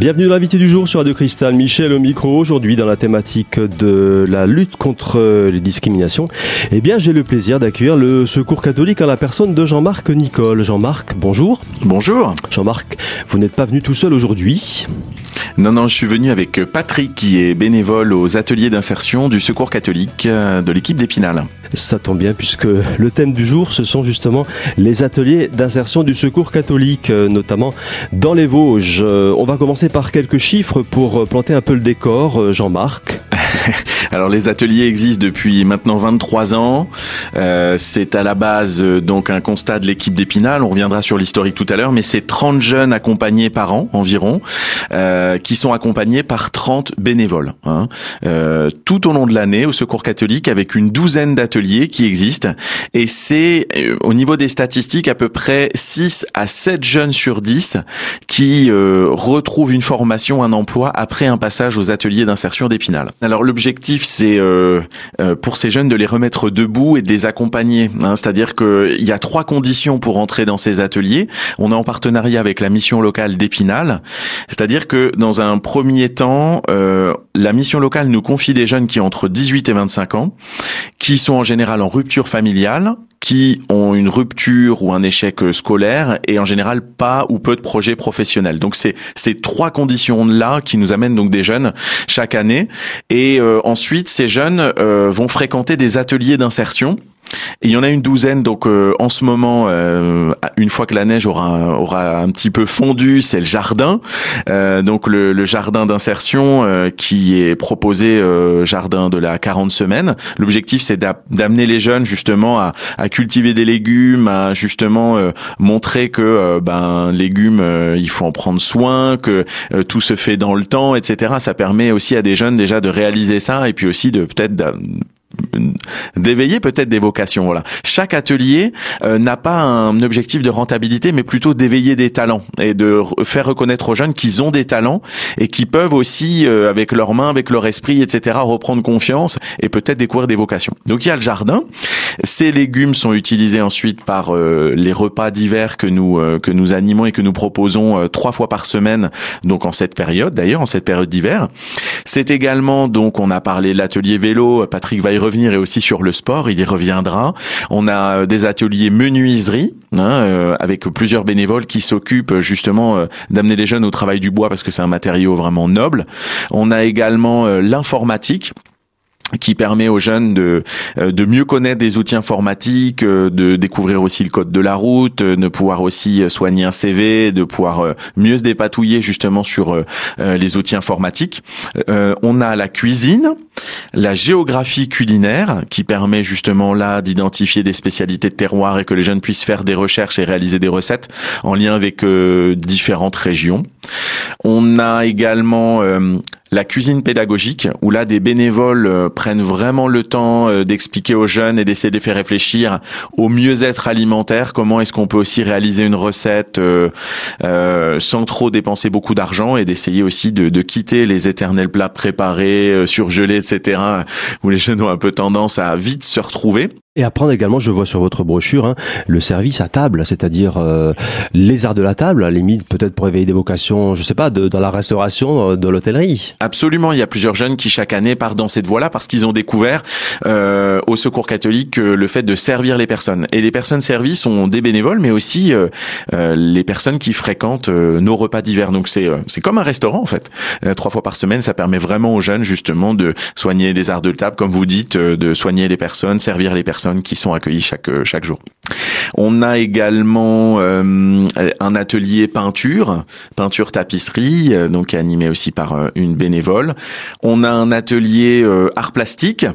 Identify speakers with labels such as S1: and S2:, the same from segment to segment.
S1: Bienvenue dans l'invité du jour sur Radio Cristal. Michel au micro. Aujourd'hui, dans la thématique de la lutte contre les discriminations, eh bien, j'ai le plaisir d'accueillir le Secours catholique en la personne de Jean-Marc Nicole. Jean-Marc, bonjour.
S2: Bonjour.
S1: Jean-Marc, vous n'êtes pas venu tout seul aujourd'hui.
S2: Non, non, je suis venu avec Patrick qui est bénévole aux ateliers d'insertion du Secours catholique euh, de l'équipe d'Épinal.
S1: Ça tombe bien puisque le thème du jour, ce sont justement les ateliers d'insertion du Secours catholique, euh, notamment dans les Vosges. Euh, on va commencer par quelques chiffres pour planter un peu le décor, Jean-Marc.
S2: Alors les ateliers existent depuis maintenant 23 ans. Euh, c'est à la base euh, donc un constat de l'équipe d'Épinal. On reviendra sur l'historique tout à l'heure, mais c'est 30 jeunes accompagnés par an environ, euh, qui sont accompagnés par 30 bénévoles. Hein. Tout au long de l'année au Secours catholique, avec une douzaine d'ateliers qui existent. Et c'est au niveau des statistiques à peu près 6 à 7 jeunes sur 10 qui retrouvent une formation, un emploi après un passage aux ateliers d'insertion d'Épinal. L'objectif, c'est euh, euh, pour ces jeunes de les remettre debout et de les accompagner. Hein. C'est-à-dire qu'il y a trois conditions pour entrer dans ces ateliers. On est en partenariat avec la mission locale d'Épinal. C'est-à-dire que dans un premier temps, euh, la mission locale nous confie des jeunes qui ont entre 18 et 25 ans, qui sont en général en rupture familiale, qui ont une rupture ou un échec scolaire et en général pas ou peu de projets professionnels. Donc c'est ces trois conditions là qui nous amènent donc des jeunes chaque année et euh, ensuite ces jeunes euh, vont fréquenter des ateliers d'insertion il y en a une douzaine, donc euh, en ce moment, euh, une fois que la neige aura aura un petit peu fondu, c'est le jardin. Euh, donc le, le jardin d'insertion qui est proposé, jardin de la 40 semaines. L'objectif, c'est d'amener les jeunes justement à, à, cultiver des légumes, à justement montrer que ben légumes, il faut en prendre soin, que tout se fait dans le temps, etc. Ça permet aussi à des jeunes déjà de réaliser ça et puis aussi de peut-être d'éveiller peut-être des vocations. Voilà. Chaque atelier euh, n'a pas un objectif de rentabilité, mais plutôt d'éveiller des talents et de faire reconnaître aux jeunes qu'ils ont des talents et qui peuvent aussi, euh, avec leurs mains, avec leur esprit, etc., reprendre confiance et peut-être découvrir des vocations. Donc il y a le jardin. Ces légumes sont utilisés ensuite par euh, les repas d'hiver que nous que nous animons et que nous proposons trois fois par semaine. Donc en cette période, d'ailleurs, en cette période d'hiver. C'est également donc on a parlé de l'atelier vélo. Patrick va y et aussi sur le sport, il y reviendra. On a euh, des ateliers menuiserie hein, euh, avec plusieurs bénévoles qui s'occupent euh, justement d'amener les jeunes au travail du bois parce que c'est un matériau vraiment noble. On a également l'informatique qui permet aux jeunes de de mieux connaître des outils informatiques, de découvrir aussi le code de la route, de pouvoir aussi soigner un CV, de pouvoir mieux se dépatouiller justement sur les outils informatiques. On a la cuisine, la géographie culinaire qui permet justement là d'identifier des spécialités de terroir et que les jeunes puissent faire des recherches et réaliser des recettes en lien avec différentes régions. On a également la cuisine pédagogique, où là des bénévoles euh, prennent vraiment le temps euh, d'expliquer aux jeunes et d'essayer de les faire réfléchir au mieux-être alimentaire, comment est-ce qu'on peut aussi réaliser une recette euh, sans trop dépenser beaucoup d'argent et d'essayer aussi de, de, quitter les éternels plats préparés, surgelés, etc., où les jeunes ont un peu tendance à vite se retrouver.
S1: Et apprendre également, je vois sur votre brochure, hein, le service à table, c'est-à-dire euh, les arts de la table, à la limite peut-être pour éveiller des vocations, je sais pas, de, dans la restauration, euh, de l'hôtellerie.
S2: Absolument, il y a plusieurs jeunes qui chaque année partent dans cette voie-là parce qu'ils ont découvert euh, au Secours catholique le fait de servir les personnes. Et les personnes servies sont des bénévoles, mais aussi euh, les personnes qui fréquentent nos repas d'hiver. Donc c'est c'est comme un restaurant en fait. trois fois par semaine, ça permet vraiment aux jeunes justement de soigner les arts de table, comme vous dites, de soigner les personnes, servir les personnes qui sont accueillies chaque euh, chaque jour. On a également euh, un atelier peinture, peinture tapisserie, euh, donc animé aussi par une bénévole. On a un atelier art plastique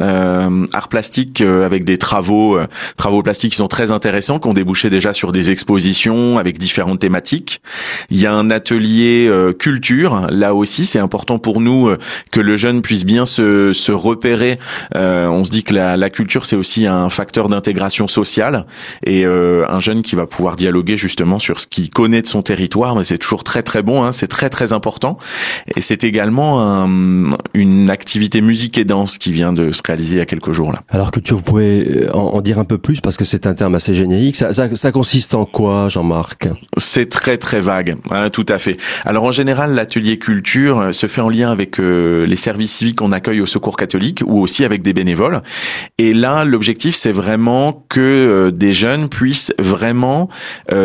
S2: euh, art plastique euh, avec des travaux euh, travaux plastiques qui sont très intéressants qui ont débouché déjà sur des expositions avec différentes thématiques. Il y a un atelier euh, culture là aussi c'est important pour nous que le jeune puisse bien se, se repérer. on se dit que la, la culture c'est aussi un facteur d'intégration sociale et un jeune qui va pouvoir dialoguer justement sur ce qu'il connaît de son territoire mais c'est toujours très très bon hein, c'est très très important et c'est également un, une activité musique et danse qui vient de se réalisé il y a quelques jours là.
S1: Alors culture, vous pouvez en, dire un peu plus parce que c'est un terme assez générique. Ça, ça, ça consiste en quoi, Jean-Marc?
S2: C'est très très vague, hein, tout à fait. Alors en général, l'atelier culture se fait en lien avec les services civiques qu'on accueille au Secours catholique ou aussi avec des bénévoles. Et là, l'objectif, c'est vraiment que des jeunes puissent vraiment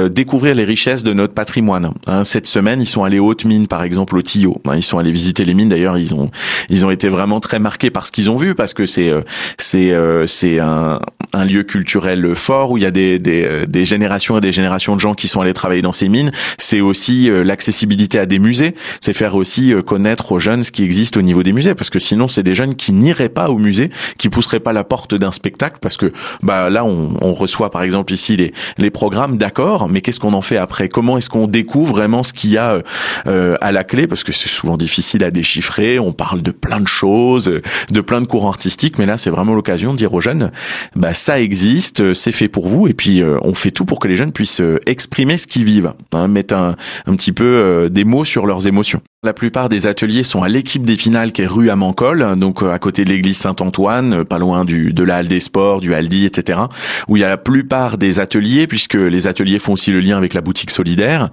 S2: découvrir les richesses de notre patrimoine. Hein, cette semaine, ils sont allés aux Haute-Mine, par exemple, au Tillot. Hein, ils sont allés visiter les mines. D'ailleurs, ils ont ils ont été vraiment très marqués par ce qu'ils ont vu parce que c'est euh, c'est euh, c'est un, un lieu culturel fort où il y a des, des, euh, des générations et des générations de gens qui sont allés travailler dans ces mines. C'est aussi l'accessibilité à des musées. C'est faire aussi connaître aux jeunes ce qui existe au niveau des musées parce que sinon c'est des jeunes qui n'iraient pas au musée, qui pousseraient pas la porte d'un spectacle parce que bah là on, on reçoit par exemple ici les les programmes, d'accord, mais qu'est-ce qu'on en fait après? Comment est-ce qu'on découvre vraiment ce qu'il y a euh, à la clé? Parce que c'est souvent difficile à déchiffrer. On parle de plein de choses, de plein de courants artistiques, mais là c'est vraiment l'occasion de dire aux jeunes, bah ça existe, c'est fait pour vous, et puis euh, on fait tout pour que les jeunes puissent euh, exprimer ce qu'ils vivent, hein, mettre un, un petit peu des mots sur leurs émotions. La plupart des ateliers sont à l'équipe d'Épinal qui est rue à Mancol, donc à côté de l'église Saint-Antoine, pas loin du de la halle des sports, du Aldi, etc. Où il y a la plupart des ateliers, puisque les ateliers font aussi le lien avec la boutique solidaire,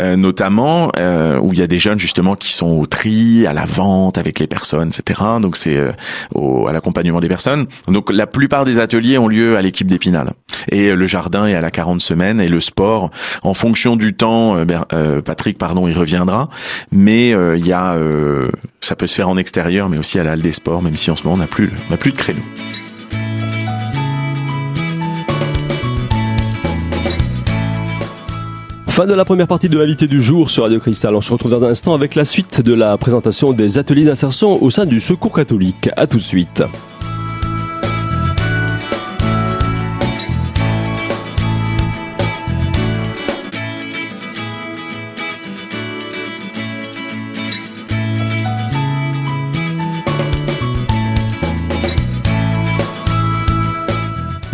S2: euh, notamment euh, où il y a des jeunes justement qui sont au tri, à la vente avec les personnes, etc. Donc c'est euh, à des personnes. Donc la plupart des ateliers ont lieu à l'équipe d'Épinal. Et le jardin est à la 40 semaines et le sport, en fonction du temps, Patrick, pardon, il reviendra, mais euh, il y a, euh, ça peut se faire en extérieur, mais aussi à la des sports, même si en ce moment on n'a plus, on plus de créneaux.
S1: Fin de la première partie de l'invité du jour sur Radio Cristal. On se retrouve dans un instant avec la suite de la présentation des ateliers d'insertion au sein du Secours catholique. À tout de suite.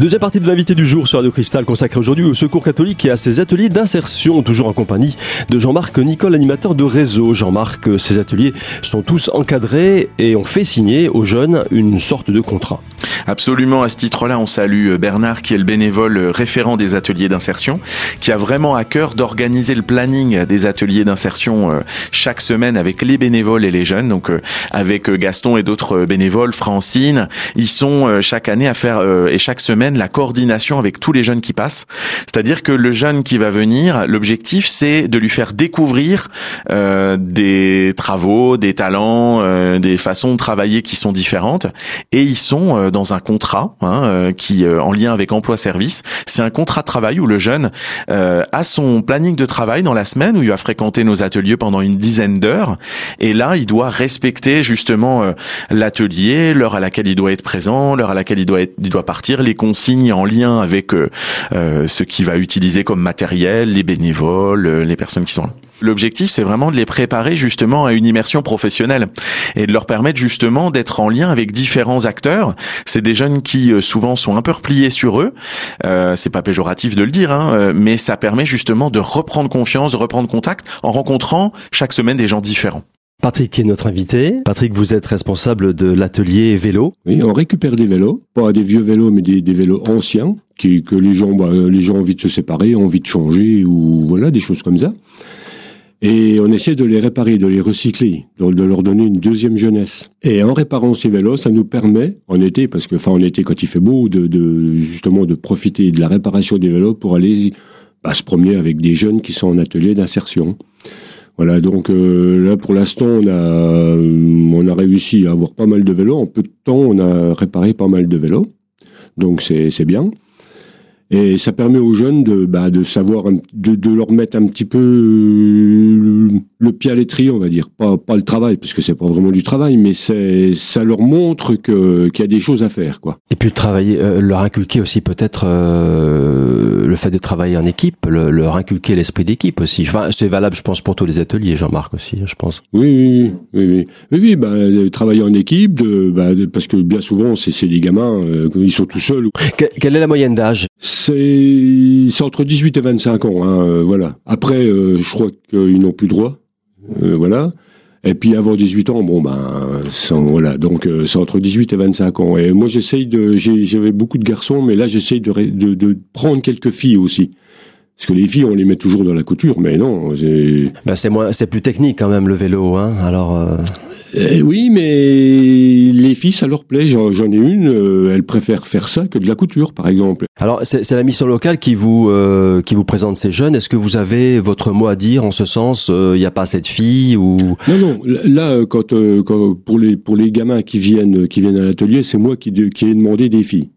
S1: Deuxième partie de l'invité du jour sur Radio Cristal consacrée aujourd'hui au Secours catholique et à ses ateliers d'insertion, toujours en compagnie de Jean-Marc Nicole, animateur de réseau. Jean-Marc, ces ateliers sont tous encadrés et ont fait signer aux jeunes une sorte de contrat.
S2: Absolument, à ce titre-là, on salue Bernard qui est le bénévole référent des ateliers d'insertion, qui a vraiment à cœur d'organiser le planning des ateliers d'insertion euh, chaque semaine avec les bénévoles et les jeunes. Donc euh, avec Gaston et d'autres bénévoles, Francine, ils sont euh, chaque année à faire et chaque semaine la coordination avec tous les jeunes qui passent. C'est-à-dire que le jeune qui va venir, l'objectif c'est de lui faire découvrir euh, des travaux, des talents, euh, des façons de travailler qui sont différentes. Et ils sont euh, dans un contrat hein, qui, en lien avec emploi-service, c'est un contrat de travail où le jeune a son planning de travail dans la semaine où il va fréquenter nos ateliers pendant une dizaine d'heures. Et là, il doit respecter justement l'atelier, l'heure à laquelle il doit être présent, l'heure à laquelle il doit il doit partir, les en lien avec euh, euh, ce qu'il va utiliser comme matériel, les bénévoles, euh, les personnes qui sont là. L'objectif, c'est vraiment de les préparer justement à une immersion professionnelle et de leur permettre justement d'être en lien avec différents acteurs. C'est des jeunes qui souvent sont un peu repliés sur eux. Euh, c'est pas péjoratif de le dire, hein, mais ça permet justement de reprendre confiance, de reprendre contact en rencontrant chaque semaine des gens différents.
S1: Patrick est notre invité. Patrick, vous êtes responsable de l'atelier vélo.
S3: Oui, on récupère des vélos, pas des vieux vélos, mais des, vélos anciens, qui, que les gens, bah, les gens ont envie de se séparer, ont envie de changer, ou voilà, des choses comme ça. Et on essaie de les réparer, de les recycler, de, leur donner une deuxième jeunesse. Et en réparant ces vélos, ça nous permet, en été, parce que, enfin, en été, quand il fait beau, de, de justement de profiter de la réparation des vélos pour aller bah, se promener avec des jeunes qui sont en atelier d'insertion. Voilà, donc euh, là pour l'instant on a euh, on a réussi à avoir pas mal de vélos. En peu de temps, on a réparé pas mal de vélos, donc c'est bien. Et ça permet aux jeunes de, bah, de savoir, de, de, leur mettre un petit peu euh, le pied à l'étrier, on va dire. Pas, pas le travail, parce que c'est pas vraiment du travail, mais ça leur montre qu'il y a des choses à faire, quoi.
S1: Et puis travailler, euh, leur inculquer aussi peut-être euh, le fait de travailler en équipe, leur inculquer l'esprit d'équipe aussi. Enfin, c'est valable, je pense, pour tous les ateliers, Jean-Marc aussi, je pense.
S3: Oui, oui, oui, oui, oui, oui bah, travailler en équipe, de, bah, parce que bien souvent, c'est, c'est des gamins, ils sont tout seuls.
S1: quelle est la moyenne d'âge?
S3: C'est entre 18 et 25 ans, hein, euh, voilà. Après, euh, je crois qu'ils n'ont plus droit, euh, voilà. Et puis avant 18 ans, bon ben, voilà, donc euh, c'est entre 18 et 25 ans. Et moi j'essaye de, j'avais beaucoup de garçons, mais là j'essaye de, de, de prendre quelques filles aussi. Parce que les filles, on les met toujours dans la couture, mais non.
S1: Ben c'est moins, c'est plus technique quand même le vélo, hein. Alors. Euh...
S3: Eh oui, mais les filles, ça leur plaît. J'en ai une, euh, elle préfère faire ça que de la couture, par exemple.
S1: Alors, c'est la mission locale qui vous euh, qui vous présente ces jeunes. Est-ce que vous avez votre mot à dire en ce sens Il euh, n'y a pas cette fille ou
S3: Non, non. Là, quand, quand, pour les pour les gamins qui viennent qui viennent à l'atelier, c'est moi qui qui ai demandé des filles.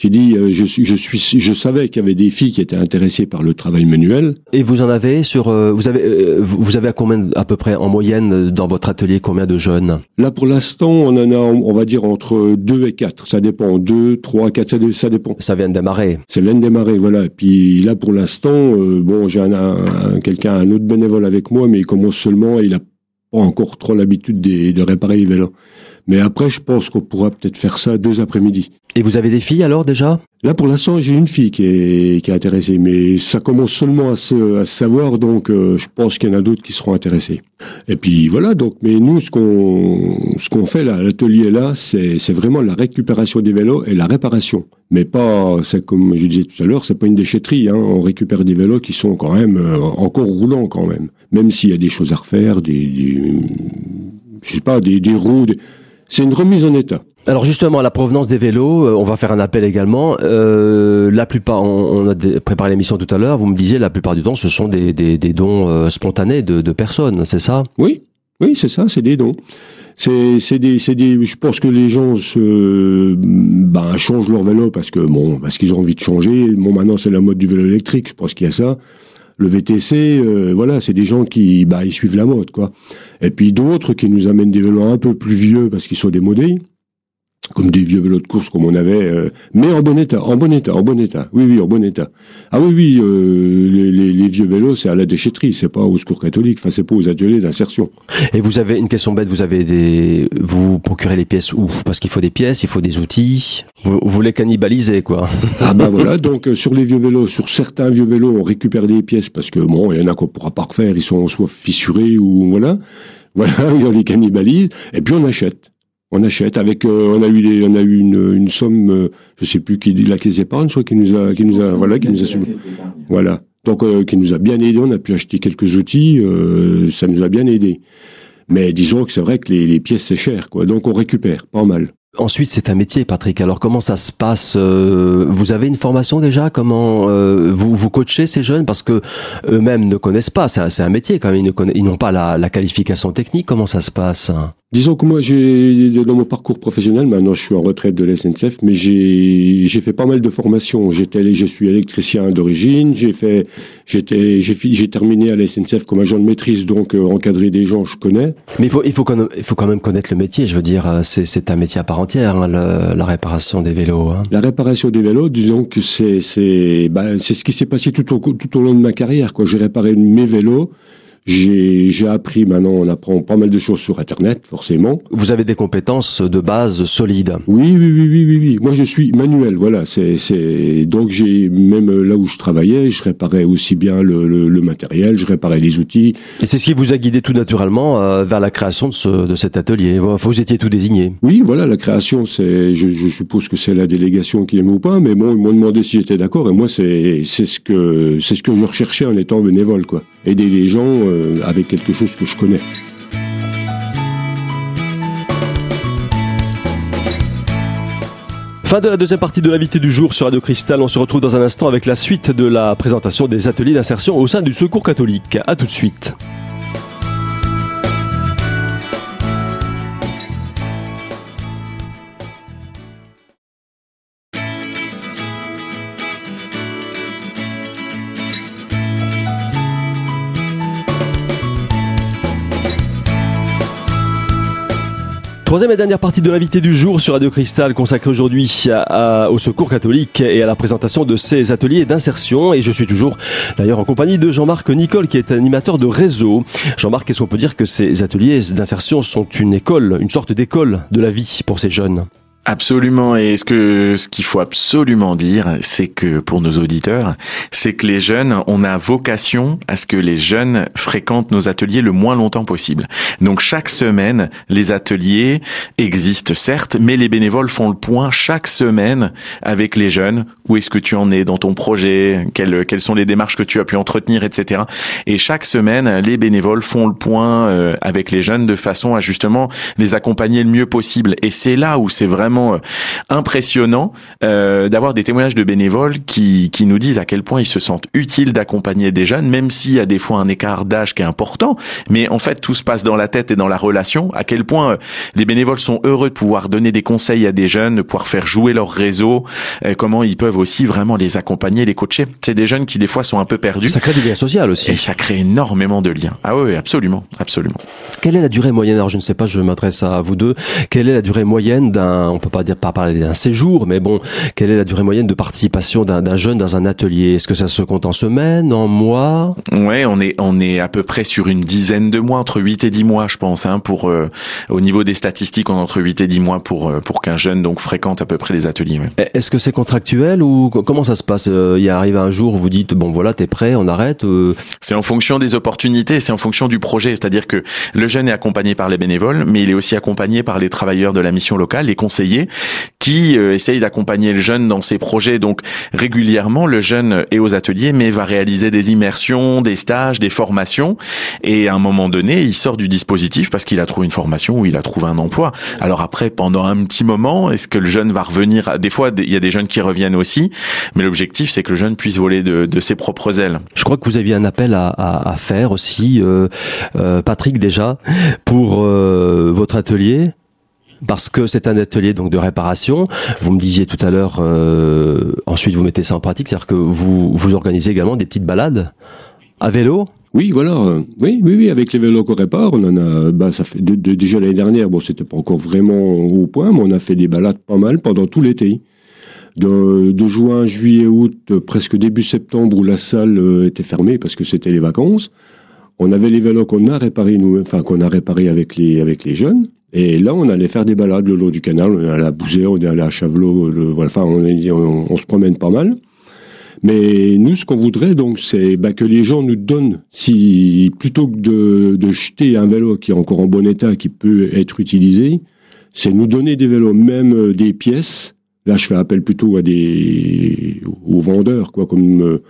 S3: J'ai dit, euh, je, suis, je suis, je savais qu'il y avait des filles qui étaient intéressées par le travail manuel.
S1: Et vous en avez sur, euh, vous avez, euh, vous avez à combien, à peu près en moyenne dans votre atelier, combien de jeunes?
S3: Là, pour l'instant, on en a, on va dire entre 2 et 4. Ça dépend, 2, 3, 4, ça, dépend.
S1: Ça vient de démarrer.
S3: Ça vient de démarrer, voilà. Puis là, pour l'instant, bon, j'ai un, un, quelqu'un, un autre bénévole avec moi, mais il commence seulement et il a pas encore trop l'habitude de, de réparer les vélos. Mais après, je pense qu'on pourra peut-être faire ça deux après-midi.
S1: Et vous avez des filles alors déjà?
S3: Là, pour l'instant, j'ai une fille qui est, qui est intéressée, mais ça commence seulement à se, à se savoir, donc euh, je pense qu'il y en a d'autres qui seront intéressés. Et puis voilà, donc, mais nous, ce qu'on, ce qu'on fait là, l'atelier là, c'est, c'est vraiment la récupération des vélos et la réparation. Mais pas, c'est comme je disais tout à l'heure, c'est pas une déchetterie. Hein. On récupère des vélos qui sont quand même euh, encore roulants quand même, même s'il y a des choses à refaire, des, des je sais pas, des, des roues. Des, c'est une remise en état.
S1: Alors justement, la provenance des vélos, euh, on va faire un appel également. Euh, la plupart, on, a préparé l'émission tout à l'heure, vous me disiez, la plupart du temps, ce sont des, des, des dons euh, spontanés de, de personnes, c'est ça?
S3: Oui, oui, c'est ça, c'est des dons. C'est, des, c'est des, je pense que les gens se, ben, changent leur vélo parce que bon, parce qu'ils ont envie de changer. Bon, maintenant c'est la mode du vélo électrique, je pense qu'il y a ça le VTC, euh, voilà, c'est des gens qui, bah, ils suivent la mode, quoi. Et puis d'autres qui nous amènent des vélos un peu plus vieux parce qu'ils sont démodés comme des vieux vélos de course comme on avait, euh, mais en bon état, en bon état, en bon état. Oui, oui, en bon état. Ah oui, oui, euh, les, les, les, vieux vélos, c'est à la déchetterie, c'est pas au secours catholique, enfin c'est pas aux ateliers d'insertion.
S1: Et vous avez une question bête, vous avez des, vous procurez les pièces où? Parce qu'il faut des pièces, il faut des outils. Vous, vous les cannibalisez, quoi.
S3: Ah ben voilà, donc euh, sur les vieux vélos, sur certains vieux vélos, on récupère des pièces parce que bon, il y en a qu'on pourra pas refaire, ils sont soit fissurés ou voilà, voilà, on les cannibalise, et puis on achète on achète avec euh, on a eu des, on a eu une, une somme euh, je sais plus qui la caisse d'épargne crois qui nous a qui nous a voilà qui nous a voilà donc euh, qui nous a bien aidé on a pu acheter quelques outils ça nous a bien aidé mais disons que c'est vrai que les, les pièces c'est cher quoi donc on récupère pas mal
S1: Ensuite, c'est un métier, Patrick. Alors, comment ça se passe Vous avez une formation déjà? Comment vous vous coachez ces jeunes? Parce que eux-mêmes ne connaissent pas. C'est un, métier quand même. Ils n'ont pas la, la, qualification technique. Comment ça se passe?
S3: Disons que moi, j'ai dans mon parcours professionnel, maintenant je suis en retraite de la SNCF, mais j'ai j'ai fait pas mal de formations. J'étais, je suis électricien d'origine. J'ai fait, j'étais, j'ai j'ai terminé à la SNCF comme agent de maîtrise, donc euh, encadrer des gens, je connais.
S1: Mais il faut il faut quand même, il faut quand même connaître le métier. Je veux dire, euh, c'est c'est un métier à part entière, hein, la réparation des vélos. Hein.
S3: La réparation des vélos, disons que c'est c'est bah, c'est ce qui s'est passé tout au tout au long de ma carrière. Quoi, j'ai réparé mes vélos. J'ai appris, maintenant on apprend pas mal de choses sur Internet, forcément.
S1: Vous avez des compétences de base solides.
S3: Oui, oui, oui, oui, oui. oui. Moi je suis manuel, voilà. C'est Donc j'ai, même là où je travaillais, je réparais aussi bien le, le, le matériel, je réparais les outils.
S1: Et c'est ce qui vous a guidé tout naturellement euh, vers la création de, ce, de cet atelier. Vous étiez tout désigné.
S3: Oui, voilà, la création, c'est, je, je, suppose que c'est la délégation qui aime ou pas, mais bon, ils m'ont demandé si j'étais d'accord, et moi c'est ce que c'est ce que je recherchais en étant bénévole, quoi. Aider les gens. Euh, avec quelque chose que je connais.
S1: Fin de la deuxième partie de l'invité du jour sur Radio Cristal. On se retrouve dans un instant avec la suite de la présentation des ateliers d'insertion au sein du Secours catholique. A tout de suite. Troisième et dernière partie de l'invité du jour sur Radio Cristal consacrée aujourd'hui au secours catholique et à la présentation de ces ateliers d'insertion. Et je suis toujours d'ailleurs en compagnie de Jean-Marc Nicole qui est animateur de réseau. Jean-Marc, est-ce qu'on peut dire que ces ateliers d'insertion sont une école, une sorte d'école de la vie pour ces jeunes?
S2: Absolument. Et ce que ce qu'il faut absolument dire, c'est que pour nos auditeurs, c'est que les jeunes, on a vocation à ce que les jeunes fréquentent nos ateliers le moins longtemps possible. Donc chaque semaine, les ateliers existent certes, mais les bénévoles font le point chaque semaine avec les jeunes. Où est-ce que tu en es dans ton projet? Quelles, quelles sont les démarches que tu as pu entretenir, etc. Et chaque semaine, les bénévoles font le point euh, avec les jeunes de façon à justement les accompagner le mieux possible. Et c'est là où c'est vraiment euh, impressionnant euh, d'avoir des témoignages de bénévoles qui, qui nous disent à quel point ils se sentent utiles d'accompagner des jeunes, même s'il y a des fois un écart d'âge qui est important. Mais en fait, tout se passe dans la tête et dans la relation. À quel point euh, les bénévoles sont heureux de pouvoir donner des conseils à des jeunes, de pouvoir faire jouer leur réseau, comment ils peuvent aussi vraiment les accompagner, les coacher. C'est des jeunes qui des fois sont un peu perdus.
S1: Ça crée du lien social aussi.
S2: Et ça crée énormément de liens. Ah oui, absolument, absolument.
S1: Quelle est la durée moyenne? Alors je ne sais pas, je m'adresse à vous deux. Quelle est la durée moyenne d'un, peut pas dire pas parler d'un séjour, mais bon, quelle est la durée moyenne de participation d'un jeune dans un atelier? Est-ce que ça se compte en semaines, en mois?
S2: Ouais, on est on est à peu près sur une dizaine de mois, entre 8 et 10 mois, je pense. Hein, pour euh, au niveau des statistiques, on est entre 8 et 10 mois pour euh, pour qu'un jeune donc fréquente à peu près les ateliers.
S1: Est-ce que c'est contractuel ou comment ça se passe? Euh, Il arrive un jour où vous dites bon voilà, t'es prêt, on arrête.
S2: C'est en fonction des opportunités, c'est en fonction du projet. C'est-à-dire que le jeune est accompagné par les bénévoles, mais il est aussi accompagné par les travailleurs de la mission locale, les conseillers, qui euh, essaye d'accompagner le jeune dans ses projets. Donc régulièrement, le jeune est aux ateliers, mais va réaliser des immersions, des stages, des formations. Et à un moment donné, il sort du dispositif parce qu'il a trouvé une formation ou il a trouvé un emploi. Alors après, pendant un petit moment, est-ce que le jeune va revenir Des fois, il y a des jeunes qui reviennent aussi, mais l'objectif, c'est que le jeune puisse voler de, de, ses propres ailes.
S1: Je crois que vous aviez un appel à, à, à faire aussi, euh, euh, Patrick déjà, pour euh, votre atelier parce que c'est un atelier donc de réparation. Vous me disiez tout à l'heure, euh, ensuite vous mettez ça en pratique, c'est-à-dire que vous vous organisez également des petites balades à vélo.
S3: Oui, voilà. Oui, oui, oui. Avec les vélos qu'on répare, on en a. Bah, ça fait déjà l'année dernière. Bon, c'était pas encore vraiment au point, mais on a fait des balades pas mal pendant tout l'été. De, de, juin, juillet, août, presque début septembre, où la salle euh, était fermée parce que c'était les vacances. On avait les vélos qu'on a réparés nous, enfin qu'on a réparés avec les avec les jeunes. Et là, on allait faire des balades le long du canal. On est allé à Bouzet, on est allé à Chavelot. voilà, enfin, on, on, se promène pas mal. Mais nous, ce qu'on voudrait, donc, c'est bah, que les gens nous donnent, si plutôt que de, de, jeter un vélo qui est encore en bon état, qui peut être utilisé, c'est nous donner des vélos, même euh, des pièces. Là, je fais appel plutôt à des aux vendeurs, quoi, comme euh,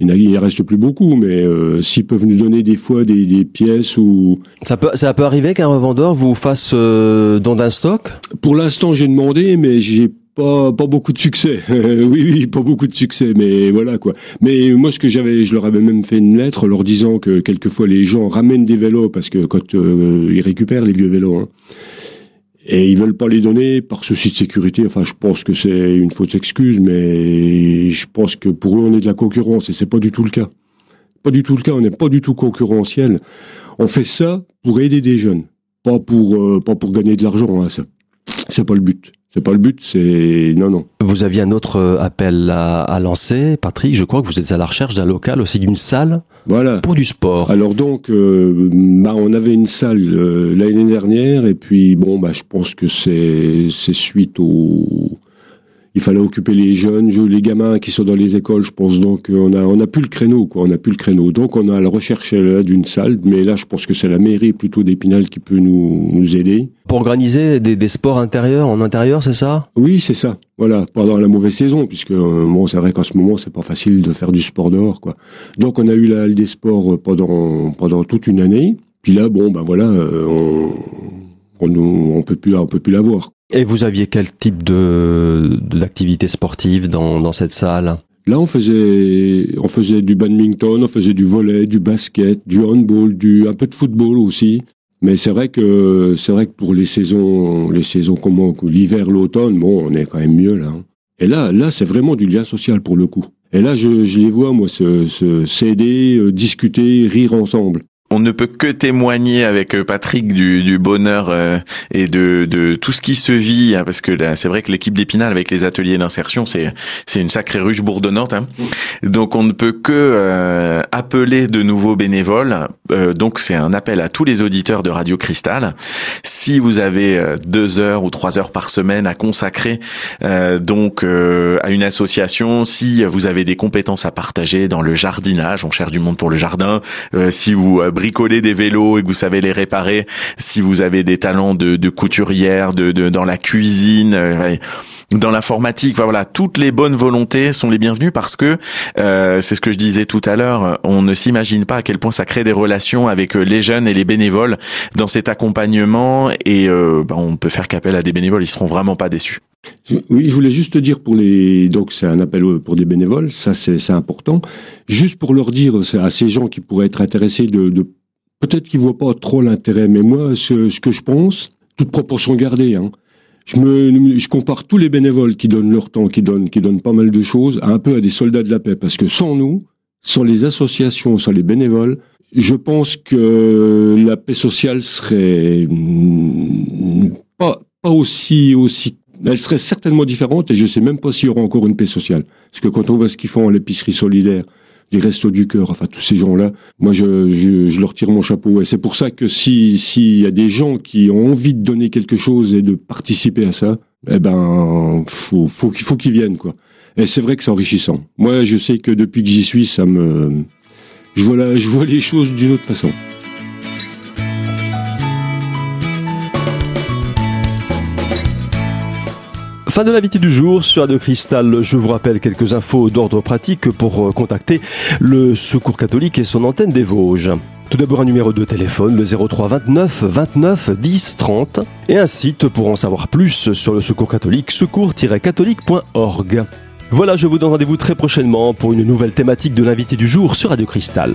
S3: il ne reste plus beaucoup, mais euh, s'ils peuvent nous donner des fois des, pièces ou...
S1: Ça peut, ça peut arriver qu'un revendeur vous fasse euh, don d'un stock?
S3: Pour l'instant, j'ai demandé, mais j'ai pas pas beaucoup de succès. oui, oui, pas beaucoup de succès, mais voilà quoi. Mais moi, ce que j'avais, je leur avais même fait une lettre leur disant que quelquefois les gens ramènent des vélos parce que quand euh, ils récupèrent les vieux vélos. Hein, et ils veulent pas les donner par souci de sécurité. Enfin, je pense que c'est une fausse excuse, mais je pense que pour eux, on est de la concurrence et c'est pas du tout le cas. Pas du tout le cas. On n'est pas du tout concurrentiel. On fait ça pour aider des jeunes, pas pour euh, pas pour gagner de l'argent. Hein, ça, c'est pas le but. C'est pas le but, c'est non non.
S1: Vous aviez un autre euh, appel à, à, lancer, Patrick. Je crois que vous êtes à la recherche d'un local aussi d'une salle.
S3: Voilà.
S1: Pour du sport.
S3: Alors donc, euh, bah, on avait une salle euh, l'année dernière et puis bon, bah je pense que c'est suite au il fallait occuper les jeunes, les gamins qui sont dans les écoles. Je pense donc on a on a plus le créneau quoi, on a plus le créneau. Donc on a la recherche d'une salle, mais là je pense que c'est la mairie plutôt d'Épinal qui peut nous nous aider.
S1: Pour organiser des, des sports intérieurs en intérieur, c'est ça?
S3: Oui, c'est ça. Voilà, pendant la mauvaise saison, puisque euh, bon, c'est vrai qu'en ce moment c'est pas facile de faire du sport dehors quoi. Donc on a eu la halle des sports pendant pendant toute une année. Puis là, bon, ben voilà, euh, on, on, on peut plus, on peut plus l'avoir.
S1: Et vous aviez quel type de d'activité sportive dans, dans cette salle?
S3: Là, on faisait, on faisait du badminton, on faisait du volet, du basket, du handball, du un peu de football aussi. Mais c'est vrai que c'est vrai que pour les saisons, les saisons comme l'hiver, l'automne, bon, on est quand même mieux là. Hein. Et là, là, c'est vraiment du lien social pour le coup. Et là, je, je les vois moi se, se s'aider, euh, discuter, rire ensemble.
S2: On ne peut que témoigner avec euh, Patrick du, du bonheur euh, et de, de, tout ce qui se vit, hein, parce que c'est vrai que l'équipe d'Épinal avec les ateliers d'insertion, c'est c'est une sacrée ruche bourdonnante. Hein. Donc on ne peut que euh, appeler de nouveaux bénévoles. donc c'est un appel à tous les auditeurs de Radio Cristal. Si vous avez deux heures ou trois heures par semaine à consacrer donc à une association, si vous avez des compétences à partager dans le jardinage, on cherche du monde pour le jardin. si vous bricoler des vélos et que vous savez les réparer, si vous avez des talents de, de couturière, de, de, dans la cuisine. Euh, dans l'informatique, voilà, toutes les bonnes volontés sont les bienvenues parce que euh, c'est ce que je disais tout à l'heure. On ne s'imagine pas à quel point ça crée des relations avec euh, les jeunes et les bénévoles dans cet accompagnement et euh, bah, on peut faire qu'appel à des bénévoles, ils seront vraiment pas déçus.
S3: Oui, je voulais juste te dire pour les donc c'est un appel pour des bénévoles, ça c'est important. Juste pour leur dire à ces gens qui pourraient être intéressés de, peut-être qu'ils voient pas trop l'intérêt, mais moi ce, que je pense, toute proportion gardée, hein, je compare tous les bénévoles qui donnent leur temps, qui donnent qui donnent pas mal de choses, un peu à des soldats de la paix, parce que sans nous, sans les associations, sans les bénévoles, je pense que la paix sociale serait mm, pas pas aussi aussi elle serait certainement différente et je sais même pas s'il y aura encore une paix sociale. Parce que quand on voit ce qu'ils font à l'épicerie solidaire, les restos du cœur, enfin tous ces gens-là, moi je, je, je, leur tire mon chapeau. Et c'est pour ça que si s'il y a des gens qui ont envie de donner quelque chose et de participer à ça, eh ben faut faut faut qu'ils viennent quoi. Et c'est vrai que c'est enrichissant. Moi je sais que depuis que j'y suis, ça me je vois je vois les choses d'une autre façon.
S1: De l'invité du jour sur Radio Cristal. Je vous rappelle quelques infos d'ordre pratique pour euh, contacter le Secours catholique et son antenne des Vosges. Tout d'abord un numéro de téléphone, le 03 29 29 10 30, et un site pour en savoir plus sur le Secours catholique, secours-catholique.org. Voilà, je vous donne rendez-vous très prochainement pour une nouvelle thématique de l'invité du jour sur Radio Cristal.